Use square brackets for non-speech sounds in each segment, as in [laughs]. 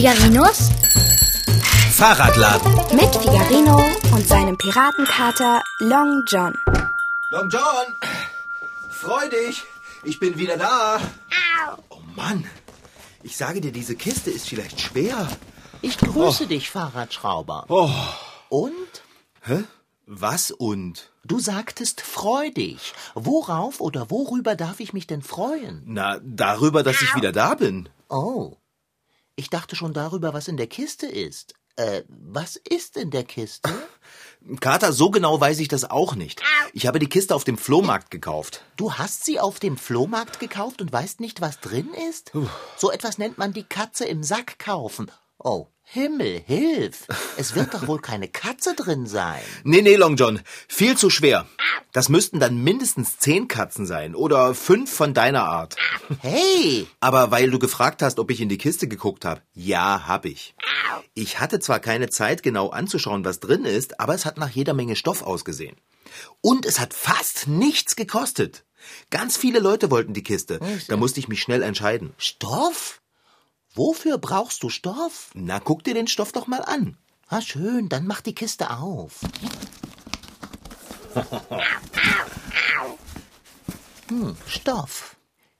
Figarinos Fahrradladen. mit Figarino und seinem Piratenkater Long John. Long John, freu dich. Ich bin wieder da. Oh Mann, ich sage dir, diese Kiste ist vielleicht schwer. Ich grüße dich, Fahrradschrauber. Oh, Und? hä? Was und? Du sagtest freudig. Worauf oder worüber darf ich mich denn freuen? Na, darüber, dass ich wieder da bin. Oh. Ich dachte schon darüber, was in der Kiste ist. Äh, was ist in der Kiste? [laughs] Kater, so genau weiß ich das auch nicht. Ich habe die Kiste auf dem Flohmarkt gekauft. Du hast sie auf dem Flohmarkt gekauft und weißt nicht, was drin ist? So etwas nennt man die Katze im Sack kaufen. Oh, Himmel, hilf! Es wird doch wohl keine Katze drin sein. Nee, nee, Long John, viel zu schwer. Das müssten dann mindestens zehn Katzen sein oder fünf von deiner Art. Hey! Aber weil du gefragt hast, ob ich in die Kiste geguckt habe, ja, hab ich. Ich hatte zwar keine Zeit, genau anzuschauen, was drin ist, aber es hat nach jeder Menge Stoff ausgesehen. Und es hat fast nichts gekostet. Ganz viele Leute wollten die Kiste. Da musste ich mich schnell entscheiden. Stoff? Wofür brauchst du Stoff? Na, guck dir den Stoff doch mal an. Ah, schön, dann mach die Kiste auf. [laughs] Hm, Stoff.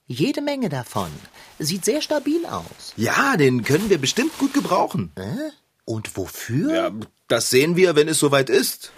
Jede Menge davon. Sieht sehr stabil aus. Ja, den können wir bestimmt gut gebrauchen. Äh? Und wofür? Ja, das sehen wir, wenn es soweit ist.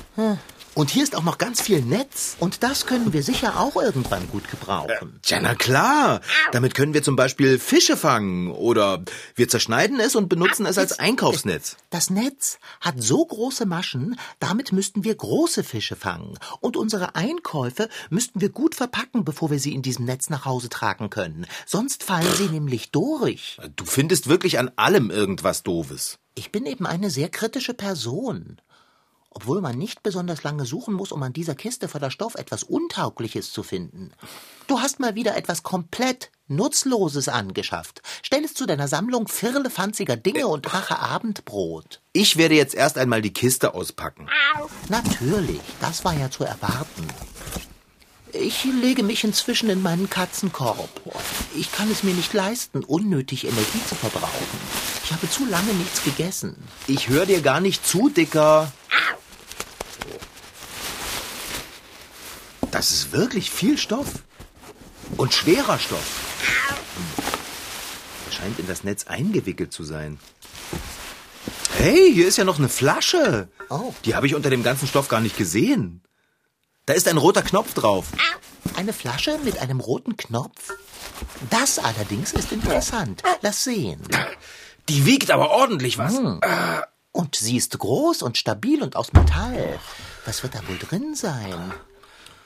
Und hier ist auch noch ganz viel Netz. Und das können wir sicher auch irgendwann gut gebrauchen. Tja, na klar. Damit können wir zum Beispiel Fische fangen oder wir zerschneiden es und benutzen es als Einkaufsnetz. Das Netz hat so große Maschen, damit müssten wir große Fische fangen. Und unsere Einkäufe müssten wir gut verpacken, bevor wir sie in diesem Netz nach Hause tragen können. Sonst fallen sie nämlich durch. Du findest wirklich an allem irgendwas Doofes. Ich bin eben eine sehr kritische Person. Obwohl man nicht besonders lange suchen muss, um an dieser Kiste voller Stoff etwas Untaugliches zu finden. Du hast mal wieder etwas komplett Nutzloses angeschafft. Stell es zu deiner Sammlung firlefanziger Dinge und mache Abendbrot. Ich werde jetzt erst einmal die Kiste auspacken. Natürlich, das war ja zu erwarten. Ich lege mich inzwischen in meinen Katzenkorb. Ich kann es mir nicht leisten, unnötig Energie zu verbrauchen. Ich habe zu lange nichts gegessen. Ich höre dir gar nicht zu, Dicker. Das ist wirklich viel Stoff. Und schwerer Stoff. Er scheint in das Netz eingewickelt zu sein. Hey, hier ist ja noch eine Flasche. Oh. Die habe ich unter dem ganzen Stoff gar nicht gesehen. Da ist ein roter Knopf drauf. Eine Flasche mit einem roten Knopf? Das allerdings ist interessant. Lass sehen. Die wiegt aber ordentlich was. Und sie ist groß und stabil und aus Metall. Was wird da wohl drin sein?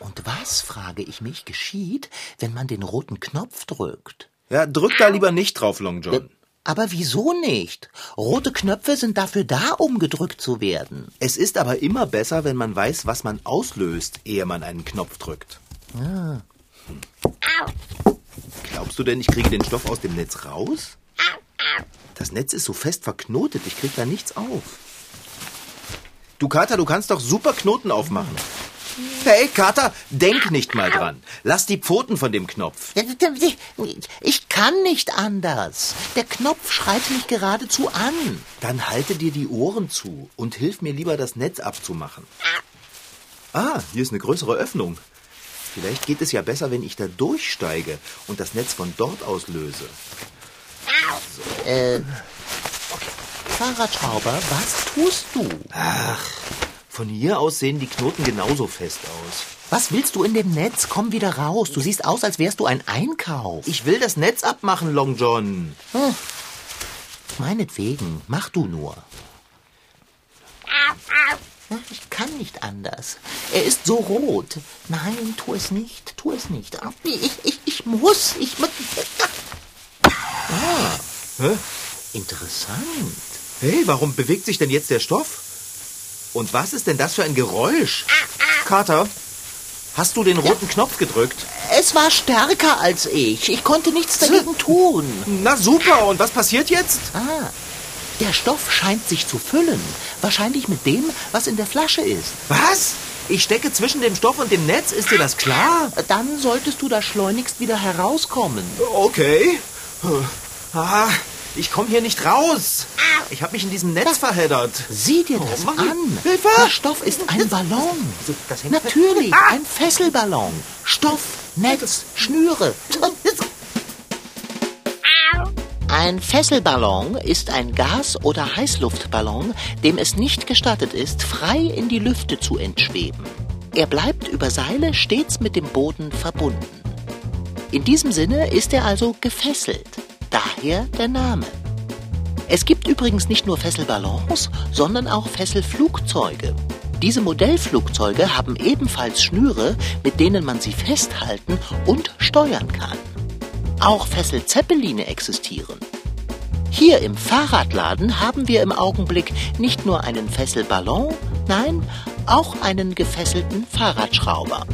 Und was, frage ich mich, geschieht, wenn man den roten Knopf drückt? Ja, drück da lieber nicht drauf, Long John. Aber wieso nicht? Rote Knöpfe sind dafür da, um gedrückt zu werden. Es ist aber immer besser, wenn man weiß, was man auslöst, ehe man einen Knopf drückt. Hm. Glaubst du denn, ich kriege den Stoff aus dem Netz raus? Das Netz ist so fest verknotet, ich krieg da nichts auf. Du Kater, du kannst doch super Knoten aufmachen. Hey, Kater, denk nicht mal dran. Lass die Pfoten von dem Knopf. Ich kann nicht anders. Der Knopf schreit mich geradezu an. Dann halte dir die Ohren zu und hilf mir lieber, das Netz abzumachen. Ah, hier ist eine größere Öffnung. Vielleicht geht es ja besser, wenn ich da durchsteige und das Netz von dort aus löse. Äh, Fahrradschrauber, was tust du? Von hier aus sehen die Knoten genauso fest aus. Was willst du in dem Netz? Komm wieder raus. Du siehst aus, als wärst du ein Einkauf. Ich will das Netz abmachen, Long John. Meinetwegen, mach du nur. Ich kann nicht anders. Er ist so rot. Nein, tu es nicht, tu es nicht. Ich, ich, ich muss, ich muss. Ah, Hä? interessant. Hey, warum bewegt sich denn jetzt der Stoff? Und was ist denn das für ein Geräusch? Kater, hast du den roten Knopf gedrückt? Es war stärker als ich. Ich konnte nichts dagegen tun. Na super, und was passiert jetzt? Ah, der Stoff scheint sich zu füllen. Wahrscheinlich mit dem, was in der Flasche ist. Was? Ich stecke zwischen dem Stoff und dem Netz, ist dir das klar? Dann solltest du da schleunigst wieder herauskommen. Okay. Ah, Ich komme hier nicht raus. Ich habe mich in diesem Netz verheddert. Sieh dir das Mann, an. Hilfe! Der Stoff ist ein Ballon. Natürlich, ein Fesselballon. Stoff, Netz, Schnüre. Ein Fesselballon ist ein Gas- oder Heißluftballon, dem es nicht gestattet ist, frei in die Lüfte zu entschweben. Er bleibt über Seile stets mit dem Boden verbunden. In diesem Sinne ist er also gefesselt. Daher der Name. Es gibt übrigens nicht nur Fesselballons, sondern auch Fesselflugzeuge. Diese Modellflugzeuge haben ebenfalls Schnüre, mit denen man sie festhalten und steuern kann. Auch Fesselzeppeline existieren. Hier im Fahrradladen haben wir im Augenblick nicht nur einen Fesselballon, nein, auch einen gefesselten Fahrradschrauber.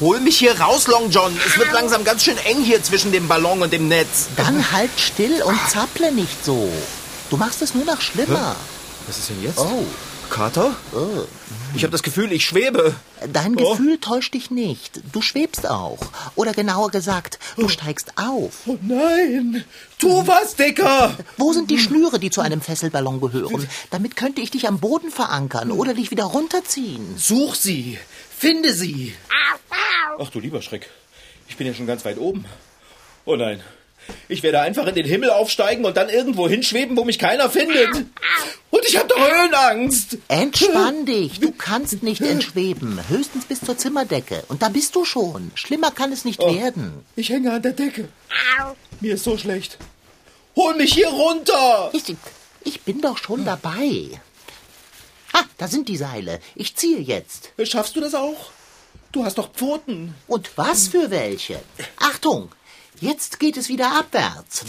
Hol mich hier raus, Long John. Es wird langsam ganz schön eng hier zwischen dem Ballon und dem Netz. Dann halt still und zapple nicht so. Du machst es nur noch schlimmer. Was ist denn jetzt? Oh, Kater? Ich habe das Gefühl, ich schwebe. dein Oh. Gefühl täuscht dich nicht. Du schwebst auch. Oder genauer gesagt, du steigst auf. Oh nein. Tu was, Dicker. Wo sind die Schnüre, die zu einem Fesselballon gehören? Damit könnte ich dich am Boden verankern oder dich wieder runterziehen. Such sie. Finde sie. Ach du lieber Schreck. Ich bin ja schon ganz weit oben. Oh nein. Ich werde einfach in den Himmel aufsteigen und dann irgendwo hinschweben, wo mich keiner findet. Und ich habe doch Höhenangst. Entspann dich. Du kannst nicht entschweben. Höchstens bis zur Zimmerdecke. Und da bist du schon. Schlimmer kann es nicht werden. Ich hänge an der Decke. Mir ist so schlecht. Hol mich hier runter. Ich, ich bin doch schon dabei. Ha, da sind die Seile. Ich ziehe jetzt. Schaffst du das auch? Du hast doch Pfoten. Und was für welche? Achtung, jetzt geht es wieder abwärts.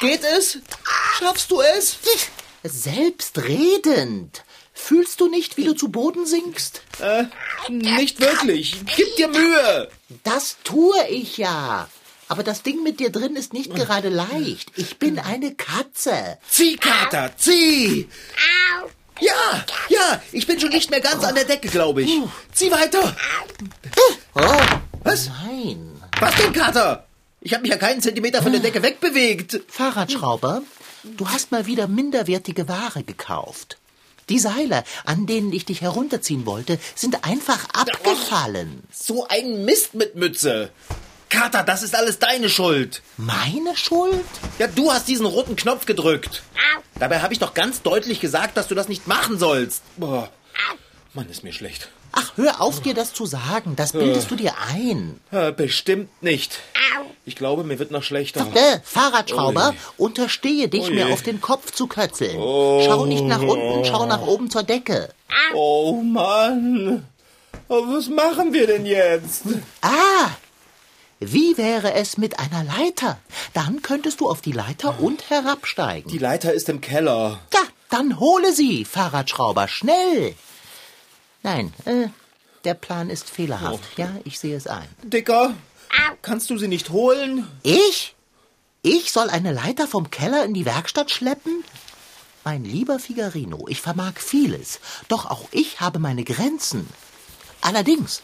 Geht es? Schaffst du es? Selbstredend. Fühlst du nicht, wie du zu Boden sinkst? Äh, nicht wirklich. Gib dir Mühe. Das tue ich ja. Aber das Ding mit dir drin ist nicht gerade leicht. Ich bin eine Katze. Zieh, Kater, zieh! Ja, ja, ich bin schon nicht mehr ganz an der Decke, glaube ich. Zieh weiter. Was? nein. Was denn, Kater? Ich habe mich ja keinen Zentimeter von der Decke wegbewegt. Fahrradschrauber, du hast mal wieder minderwertige Ware gekauft. Die Seile, an denen ich dich herunterziehen wollte, sind einfach abgefallen. So ein Mist mit Mütze. Kater, das ist alles deine Schuld. Meine Schuld? Ja, du hast diesen roten Knopf gedrückt. Dabei habe ich doch ganz deutlich gesagt, dass du das nicht machen sollst. Boah, Mann, ist mir schlecht. Ach, hör auf, dir das zu sagen. Das bildest du dir ein. Äh, bestimmt nicht. Ich glaube, mir wird noch schlechter. Äh, Fahrradschrauber, Ui. unterstehe dich, Ui. mir auf den Kopf zu kötzeln. Schau nicht nach unten, schau nach oben zur Decke. Oh Mann. Oh, was machen wir denn jetzt? Ah! Wie wäre es mit einer Leiter? Dann könntest du auf die Leiter und herabsteigen. Die Leiter ist im Keller. Ja, dann hole sie, Fahrradschrauber, schnell! Nein, äh, der Plan ist fehlerhaft. Ja, ich sehe es ein. Dicker, kannst du sie nicht holen? Ich? Ich soll eine Leiter vom Keller in die Werkstatt schleppen? Mein lieber Figarino, ich vermag vieles, doch auch ich habe meine Grenzen. Allerdings,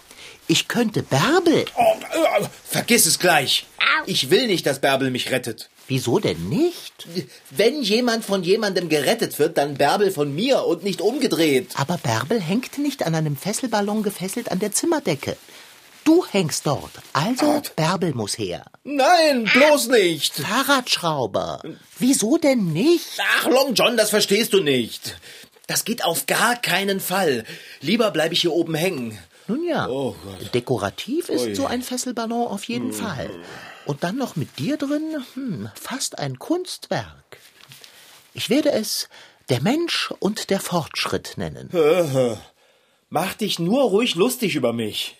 ich könnte Bärbel. Oh, äh, vergiss es gleich. Ich will nicht, dass Bärbel mich rettet. Wieso denn nicht? Wenn jemand von jemandem gerettet wird, dann Bärbel von mir und nicht umgedreht. Aber Bärbel hängt nicht an einem Fesselballon gefesselt an der Zimmerdecke. Du hängst dort, also Bärbel muss her. Nein, bloß nicht. Fahrradschrauber. Wieso denn nicht? Ach, Long John, das verstehst du nicht. Das geht auf gar keinen Fall. Lieber bleibe ich hier oben hängen. Nun ja, Oh Gott. dekorativ ist Ui. so ein Fesselballon auf jeden Fall. Und dann noch mit dir drin, hm, fast ein Kunstwerk. Ich werde es der Mensch und der Fortschritt nennen. Mach dich nur ruhig lustig über mich.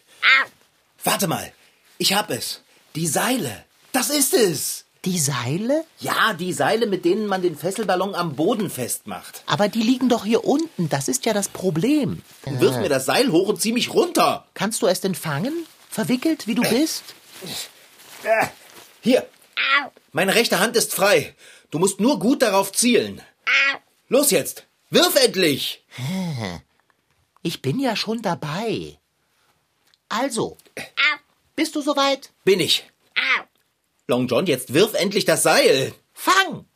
Warte mal, ich hab es. Die Seile. Das ist es. Die Seile? Ja, die Seile, mit denen man den Fesselballon am Boden festmacht. Aber die liegen doch hier unten, das ist ja das Problem. Wirf mir das Seil hoch und zieh mich runter. Kannst du es denn fangen? Verwickelt, wie du bist? Äh, Hier. Meine rechte Hand ist frei. Du musst nur gut darauf zielen. Los jetzt. Wirf endlich. Ich bin ja schon dabei. Also, bist du soweit? Bin ich. Long John, jetzt wirf endlich das Seil. Fang!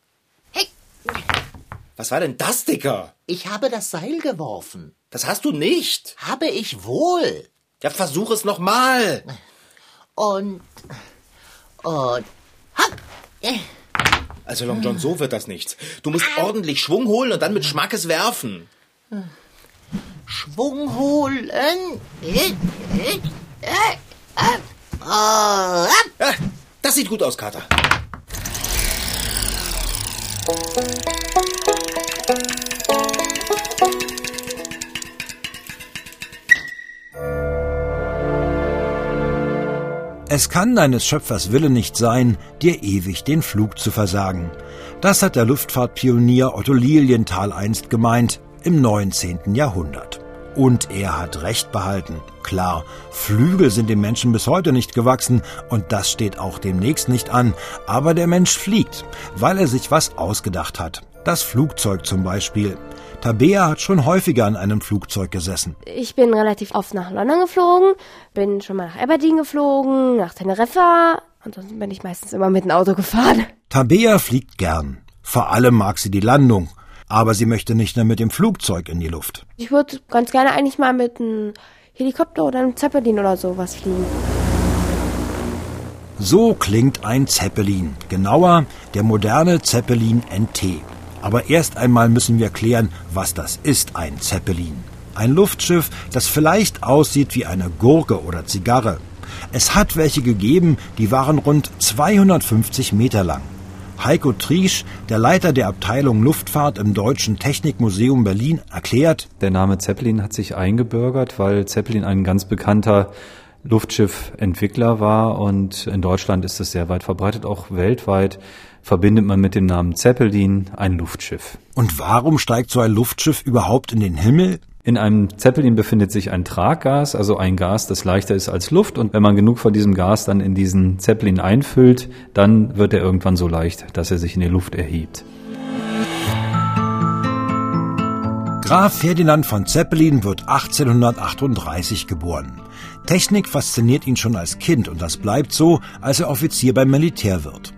Was war denn das, Dicker? Ich habe das Seil geworfen. Das hast du nicht. Habe ich wohl. Ja, versuch es noch mal. Und. Und. Hopp! Äh, Also Long John, so wird das nichts. Du musst ordentlich Schwung holen und dann mit Schmackes werfen. Schwung holen. Äh, äh, das sieht gut aus, Kater. Es kann deines Schöpfers Wille nicht sein, dir ewig den Flug zu versagen. Das hat der Luftfahrtpionier Otto Lilienthal einst gemeint, im 19. Jahrhundert. Und er hat recht behalten. Klar, Flügel sind dem Menschen bis heute nicht gewachsen und das steht auch demnächst nicht an. Aber der Mensch fliegt, weil er sich was ausgedacht hat. Das Flugzeug zum Beispiel. Tabea hat schon häufiger an einem Flugzeug gesessen. Ich bin relativ oft nach London geflogen, bin schon mal nach Aberdeen geflogen, nach Teneriffa. Ansonsten bin ich meistens immer mit dem Auto gefahren. Tabea fliegt gern. Vor allem mag sie die Landung. Aber sie möchte nicht mehr mit dem Flugzeug in die Luft. Ich würde ganz gerne eigentlich mal mit einem Helikopter oder einem Zeppelin oder sowas fliegen. So klingt ein Zeppelin. Genauer der moderne Zeppelin NT. Aber erst einmal müssen wir klären, was das ist, ein Zeppelin. Ein Luftschiff, das vielleicht aussieht wie eine Gurke oder Zigarre. Es hat welche gegeben, die waren rund 250 Meter lang. Heiko Triesch, der Leiter der Abteilung Luftfahrt im Deutschen Technikmuseum Berlin, erklärt, Der Name Zeppelin hat sich eingebürgert, weil Zeppelin ein ganz bekannter Luftschiffentwickler war und in Deutschland ist es sehr weit verbreitet, auch weltweit verbindet man mit dem Namen Zeppelin ein Luftschiff. und warum steigt so ein Luftschiff überhaupt in den Himmel? In einem Zeppelin befindet sich ein Traggas, also ein Gas, das leichter ist als Luft. Und wenn man genug von diesem Gas dann in diesen Zeppelin einfüllt, dann wird er irgendwann so leicht, dass er sich in die Luft erhebt. Graf Ferdinand von Zeppelin wird 1838 geboren. Technik fasziniert ihn schon als Kind und das bleibt so, als er Offizier beim Militär wird.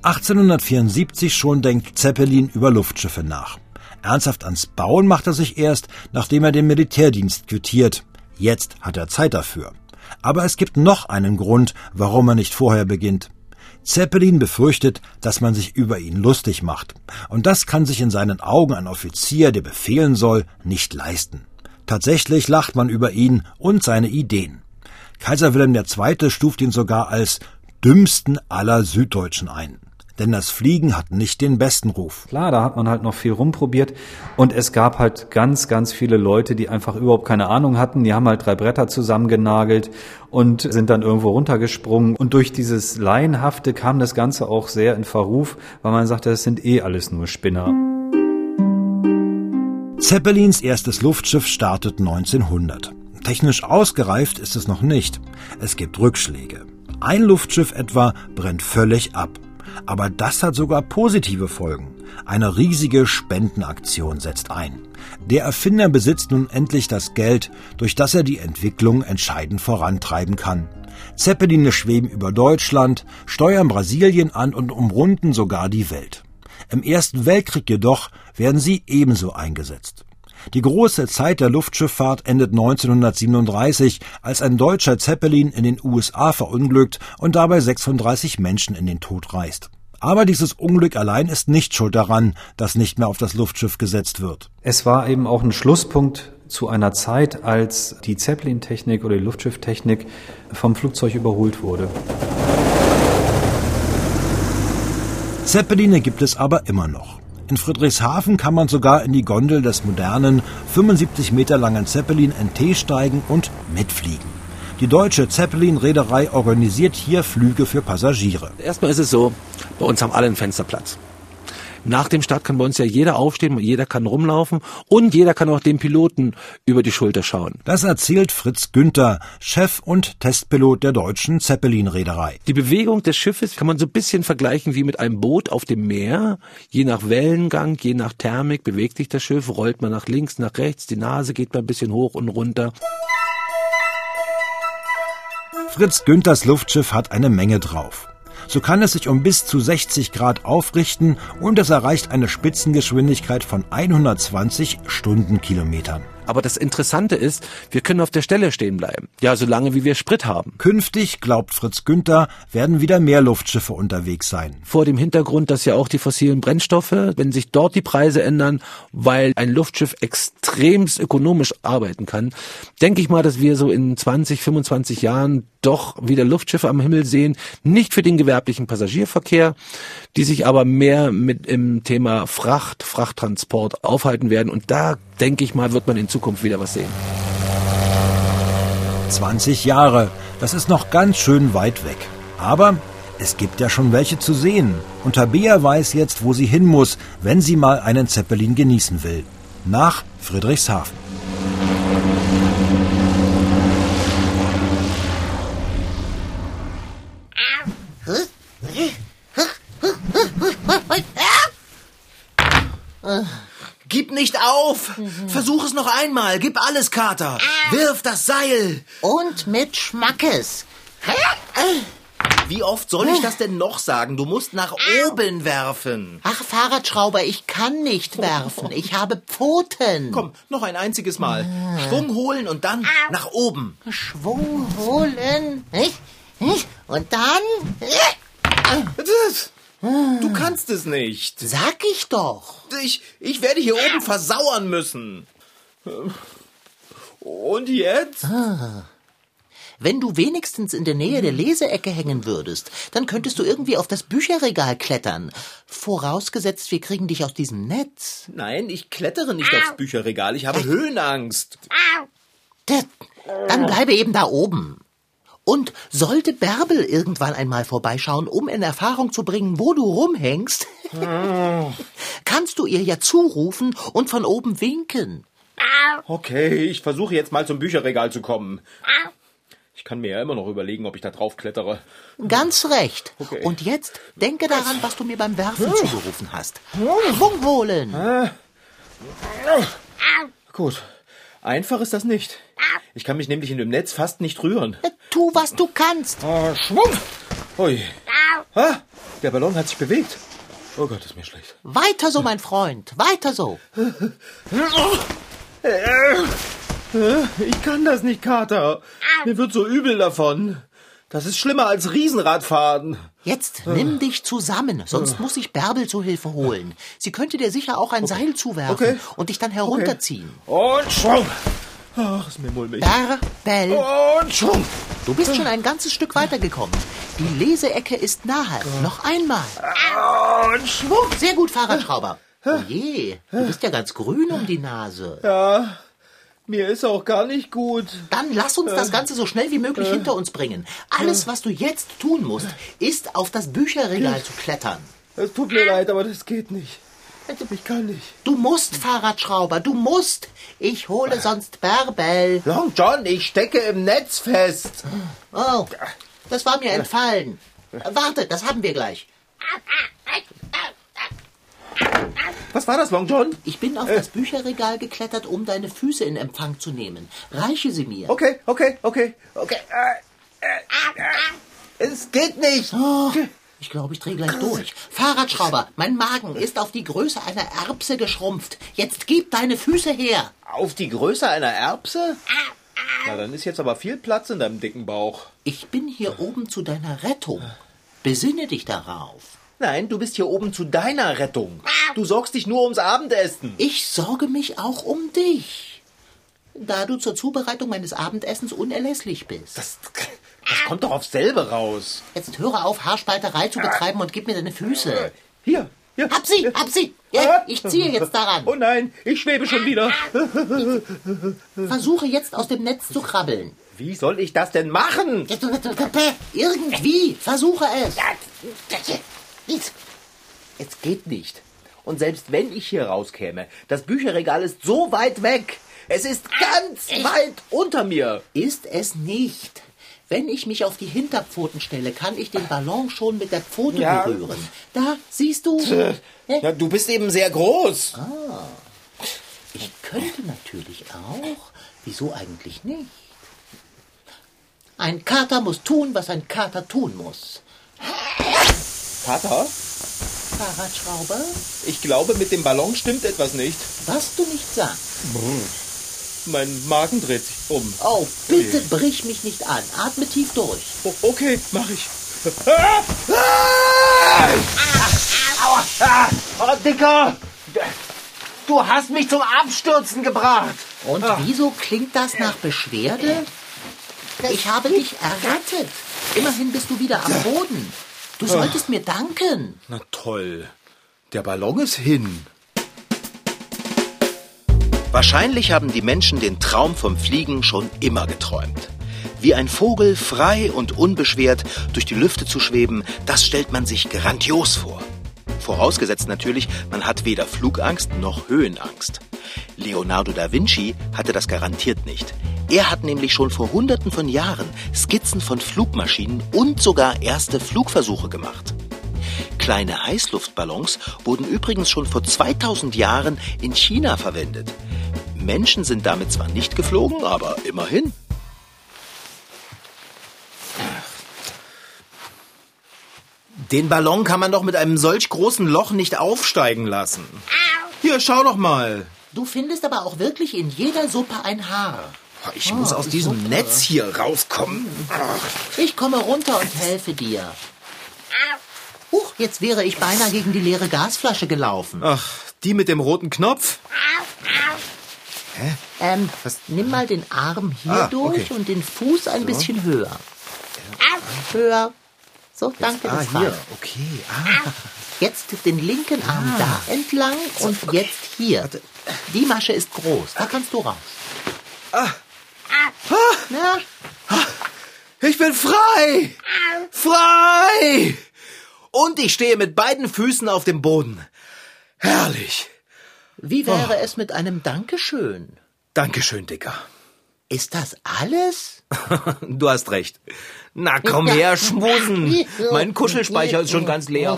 1874 schon denkt Zeppelin über Luftschiffe nach. Ernsthaft ans Bauen macht er sich erst, nachdem er den Militärdienst quittiert. Jetzt hat er Zeit dafür. Aber es gibt noch einen Grund, warum er nicht vorher beginnt. Zeppelin befürchtet, dass man sich über ihn lustig macht. Und das kann sich in seinen Augen ein Offizier, der befehlen soll, nicht leisten. Tatsächlich lacht man über ihn und seine Ideen. Kaiser Wilhelm II. stuft ihn sogar als dümmsten aller Süddeutschen ein. Denn das Fliegen hat nicht den besten Ruf. Klar, da hat man halt noch viel rumprobiert und es gab halt ganz, ganz viele Leute, die einfach überhaupt keine Ahnung hatten. Die haben halt drei Bretter zusammengenagelt und sind dann irgendwo runtergesprungen. Und durch dieses Laienhafte kam das Ganze auch sehr in Verruf, weil man sagte, das sind eh alles nur Spinner. Zeppelins erstes Luftschiff startet 1900. Technisch ausgereift ist es noch nicht. Es gibt Rückschläge. Ein Luftschiff etwa brennt völlig ab. Aber das hat sogar positive Folgen. Eine riesige Spendenaktion setzt ein. Der Erfinder besitzt nun endlich das Geld, durch das er die Entwicklung entscheidend vorantreiben kann. Zeppeline schweben über Deutschland, steuern Brasilien an und umrunden sogar die Welt. Im Ersten Weltkrieg jedoch werden sie ebenso eingesetzt. Die große Zeit der Luftschifffahrt endet 1937, als ein deutscher Zeppelin in den USA verunglückt und dabei 36 Menschen in den Tod reißt. Aber dieses Unglück allein ist nicht schuld daran, dass nicht mehr auf das Luftschiff gesetzt wird. Es war eben auch ein Schlusspunkt zu einer Zeit, als die Zeppelin-Technik oder die Luftschifftechnik vom Flugzeug überholt wurde. Zeppeline gibt es aber immer noch. In Friedrichshafen kann man sogar in die Gondel des modernen, 75 Meter langen Zeppelin NT steigen und mitfliegen. Die deutsche Zeppelin-Reederei organisiert hier Flüge für Passagiere. Erstmal ist es so, bei uns haben alle einen Fensterplatz. Nach dem Start kann bei uns ja jeder aufstehen, jeder kann rumlaufen und jeder kann auch dem Piloten über die Schulter schauen. Das erzählt Fritz Günther, Chef und Testpilot der deutschen Zeppelin-Reederei. Die Bewegung des Schiffes kann man so ein bisschen vergleichen wie mit einem Boot auf dem Meer. Je nach Wellengang, je nach Thermik bewegt sich das Schiff, rollt man nach links, nach rechts, die Nase geht mal ein bisschen hoch und runter. Fritz Günthers Luftschiff hat eine Menge drauf. So kann es sich um bis zu 60 Grad aufrichten und es erreicht eine Spitzengeschwindigkeit von 120 Stundenkilometern. Aber das Interessante ist, wir können auf der Stelle stehen bleiben. Ja, solange wie wir Sprit haben. Künftig, glaubt Fritz Günther, werden wieder mehr Luftschiffe unterwegs sein. Vor dem Hintergrund, dass ja auch die fossilen Brennstoffe, wenn sich dort die Preise ändern, weil ein Luftschiff extremst ökonomisch arbeiten kann, denke ich mal, dass wir so in 20, 25 Jahren doch wieder Luftschiffe am Himmel sehen. Nicht für den gewerblichen Passagierverkehr, die sich aber mehr mit im Thema Fracht, Frachttransport aufhalten werden. Und da denke ich mal, wird man in Zukunft wieder was sehen. 20 Jahre, das ist noch ganz schön weit weg. Aber es gibt ja schon welche zu sehen. Und Tabea weiß jetzt, wo sie hin muss, wenn sie mal einen Zeppelin genießen will. Nach Friedrichshafen. Gib auf! Versuch es noch einmal. Gib alles, Kater. Wirf das Seil. Und mit Schmackes. Wie oft soll ich das denn noch sagen? Du musst nach oben werfen. Ach, Fahrradschrauber, ich kann nicht werfen. Ich habe Pfoten. Komm, noch ein einziges Mal. Schwung holen und dann nach oben. Schwung holen. Und dann. Das- Du kannst es nicht. Sag ich doch. Ich, ich werde hier oben versauern müssen. Und jetzt? Wenn du wenigstens in der Nähe der Leseecke hängen würdest, dann könntest du irgendwie auf das Bücherregal klettern. Vorausgesetzt, wir kriegen dich aus diesem Netz. Nein, ich klettere nicht aufs Bücherregal. Ich habe Höhenangst. Tja, Dann bleibe eben da oben. Und sollte Bärbel irgendwann einmal vorbeischauen, um in Erfahrung zu bringen, wo du rumhängst, [laughs] kannst du ihr ja zurufen und von oben winken. Okay, ich versuche jetzt mal zum Bücherregal zu kommen. Ich kann mir ja immer noch überlegen, ob ich da drauf klettere. Ganz recht. Okay. Und jetzt denke daran, was du mir beim Werfen zugerufen hast. Schwung holen. Gut. Einfach ist das nicht. Ich kann mich nämlich in dem Netz fast nicht rühren. Tu, was du kannst. Ah, Schwung! Ui. Ah, der Ballon hat sich bewegt. Oh Gott, ist mir schlecht. Weiter so, mein Freund. Weiter so. [laughs] Ich kann das nicht, Kater. Mir wird so übel davon. Das ist schlimmer als Riesenradfahren. Jetzt nimm dich zusammen, sonst muss ich Bärbel zu Hilfe holen. Sie könnte dir sicher auch ein Seil zuwerfen Okay. und dich dann herunterziehen. Und Schwung! Ach, ist mir mulmig. Bärbel, Und Schwung! du bist schon ein ganzes Stück weitergekommen. Die Leseecke ist nahe. Noch einmal. Und Schwung! Sehr gut, Fahrradschrauber. Oh je, du bist ja ganz grün um die Nase. Ja, mir ist auch gar nicht gut. Dann lass uns das Ganze so schnell wie möglich hinter uns bringen. Alles, was du jetzt tun musst, ist auf das Bücherregal zu klettern. Es tut mir leid, aber das geht nicht. Ich kann nicht. Du musst, Fahrradschrauber, du musst. Ich hole sonst Bärbel. Long John, ich stecke im Netz fest. Oh, das war mir entfallen. Warte, das haben wir gleich. [laughs] Was war das, Long John? Ich bin auf das Bücherregal geklettert, um deine Füße in Empfang zu nehmen. Reiche sie mir. Okay, okay, okay, okay. Äh, äh, äh, es geht nicht. Oh, ich glaube, ich drehe gleich durch. Fahrradschrauber, mein Magen ist auf die Größe einer Erbse geschrumpft. Jetzt gib deine Füße her. Auf die Größe einer Erbse? Na, dann ist jetzt aber viel Platz in deinem dicken Bauch. Ich bin hier oben zu deiner Rettung. Besinne dich darauf. Nein, du bist hier oben zu deiner Rettung. Du sorgst dich nur ums Abendessen. Ich sorge mich auch um dich. Da du zur Zubereitung meines Abendessens unerlässlich bist. Das, das kommt doch aufs selbe raus. Jetzt höre auf, Haarspalterei zu betreiben und gib mir deine Füße. Hier, hier. Hab sie, hab sie. Ja, ich ziehe jetzt daran. Oh nein, ich schwebe schon wieder. Versuche jetzt aus dem Netz zu krabbeln. Wie soll ich das denn machen? Irgendwie, versuche es. Es geht nicht. Und selbst wenn ich hier rauskäme, das Bücherregal ist so weit weg. Es ist ganz weit unter mir. Ist es nicht. Wenn ich mich auf die Hinterpfoten stelle, kann ich den Ballon schon mit der Pfote Ja. berühren. Da, siehst du? Ja, du bist eben sehr groß. Ich könnte natürlich auch. Wieso eigentlich nicht? Ein Kater muss tun, was ein Kater tun muss. Kater, Fahrradschrauber, ich glaube, mit dem Ballon stimmt etwas nicht. was du nicht sagst. Mein Magen dreht sich um. Oh, bitte brich mich nicht an. Atme tief durch. O- okay, mach ich. Oh, Dicker! Du hast mich zum Abstürzen gebracht. Und wieso klingt das nach Beschwerde? Ich habe dich errettet. Immerhin bist du wieder am Boden. Du solltest mir danken. Na toll. Der Ballon ist hin. Wahrscheinlich haben die Menschen den Traum vom Fliegen schon immer geträumt. Wie ein Vogel frei und unbeschwert durch die Lüfte zu schweben, das stellt man sich grandios vor. Vorausgesetzt natürlich, man hat weder Flugangst noch Höhenangst. Leonardo da Vinci hatte das garantiert nicht. Er hat nämlich schon vor Hunderten von Jahren Skizzen von Flugmaschinen und sogar erste Flugversuche gemacht. Kleine Heißluftballons wurden übrigens schon vor 2000 Jahren in China verwendet. Menschen sind damit zwar nicht geflogen, aber immerhin. Den Ballon kann man doch mit einem solch großen Loch nicht aufsteigen lassen. Hier, schau doch mal. Du findest aber auch wirklich in jeder Suppe ein Haar. Ich muss aus diesem Netz hier rauskommen. Ich komme runter und helfe dir. Huch, jetzt wäre ich beinahe gegen die leere Gasflasche gelaufen. Ach, die mit dem roten Knopf? Ähm, nimm mal den Arm hier Ah, durch okay. und den Fuß ein bisschen höher. Höher. So, danke, Ah, das hier. reicht. Okay. Ah. Jetzt den linken Arm da entlang und jetzt hier. Die Masche ist groß, da kannst du raus. Ich bin frei! Frei! Und ich stehe mit beiden Füßen auf dem Boden. Herrlich. wie wäre es mit einem Dankeschön? Dankeschön, Dicker. Ist das alles? [laughs] Du hast recht. Na komm her, schmusen. [laughs] Mein Kuschelspeicher ist schon ganz leer.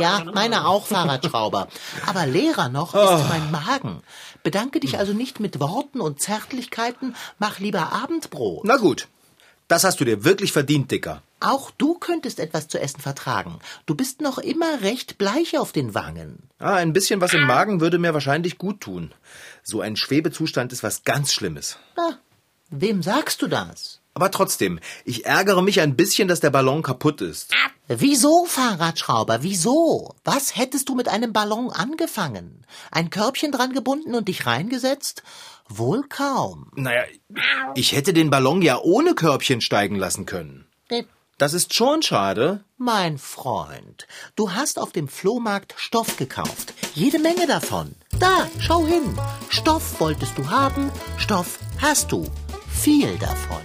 Ja, meine auch, Fahrradschrauber. Aber leerer noch Oh. ist mein Magen. Bedanke dich also nicht mit Worten und Zärtlichkeiten, mach lieber Abendbrot. Na gut. Das hast du dir wirklich verdient, Dicker. Auch du könntest etwas zu essen vertragen. Du bist noch immer recht bleich auf den Wangen. Ah, ein bisschen was im Magen würde mir wahrscheinlich gut tun. So ein Schwebezustand ist was ganz Schlimmes. Na, wem sagst du das? Aber trotzdem, ich ärgere mich ein bisschen, dass der Ballon kaputt ist. Wieso, Fahrradschrauber, wieso? Was hättest du mit einem Ballon angefangen? Ein Körbchen dran gebunden und dich reingesetzt? Wohl kaum. Naja, ich hätte den Ballon ja ohne Körbchen steigen lassen können. Das ist schon schade. Mein Freund, du hast auf dem Flohmarkt Stoff gekauft. Jede Menge davon. Da, schau hin. Stoff wolltest du haben, Stoff hast du. Viel davon.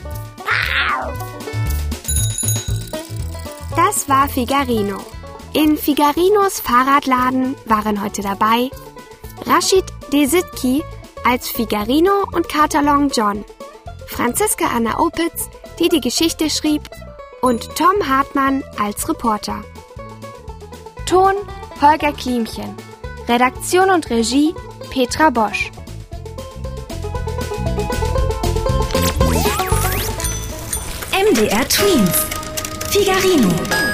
Das war Figarino. In Figarinos Fahrradladen waren heute dabei Rashid Desitki als Figarino und Katalon John, Franziska Anna Opitz, die die Geschichte schrieb, und Tom Hartmann als Reporter. Ton Holger Klimchen. Redaktion und Regie Petra Bosch. MDR Twins. Figarino.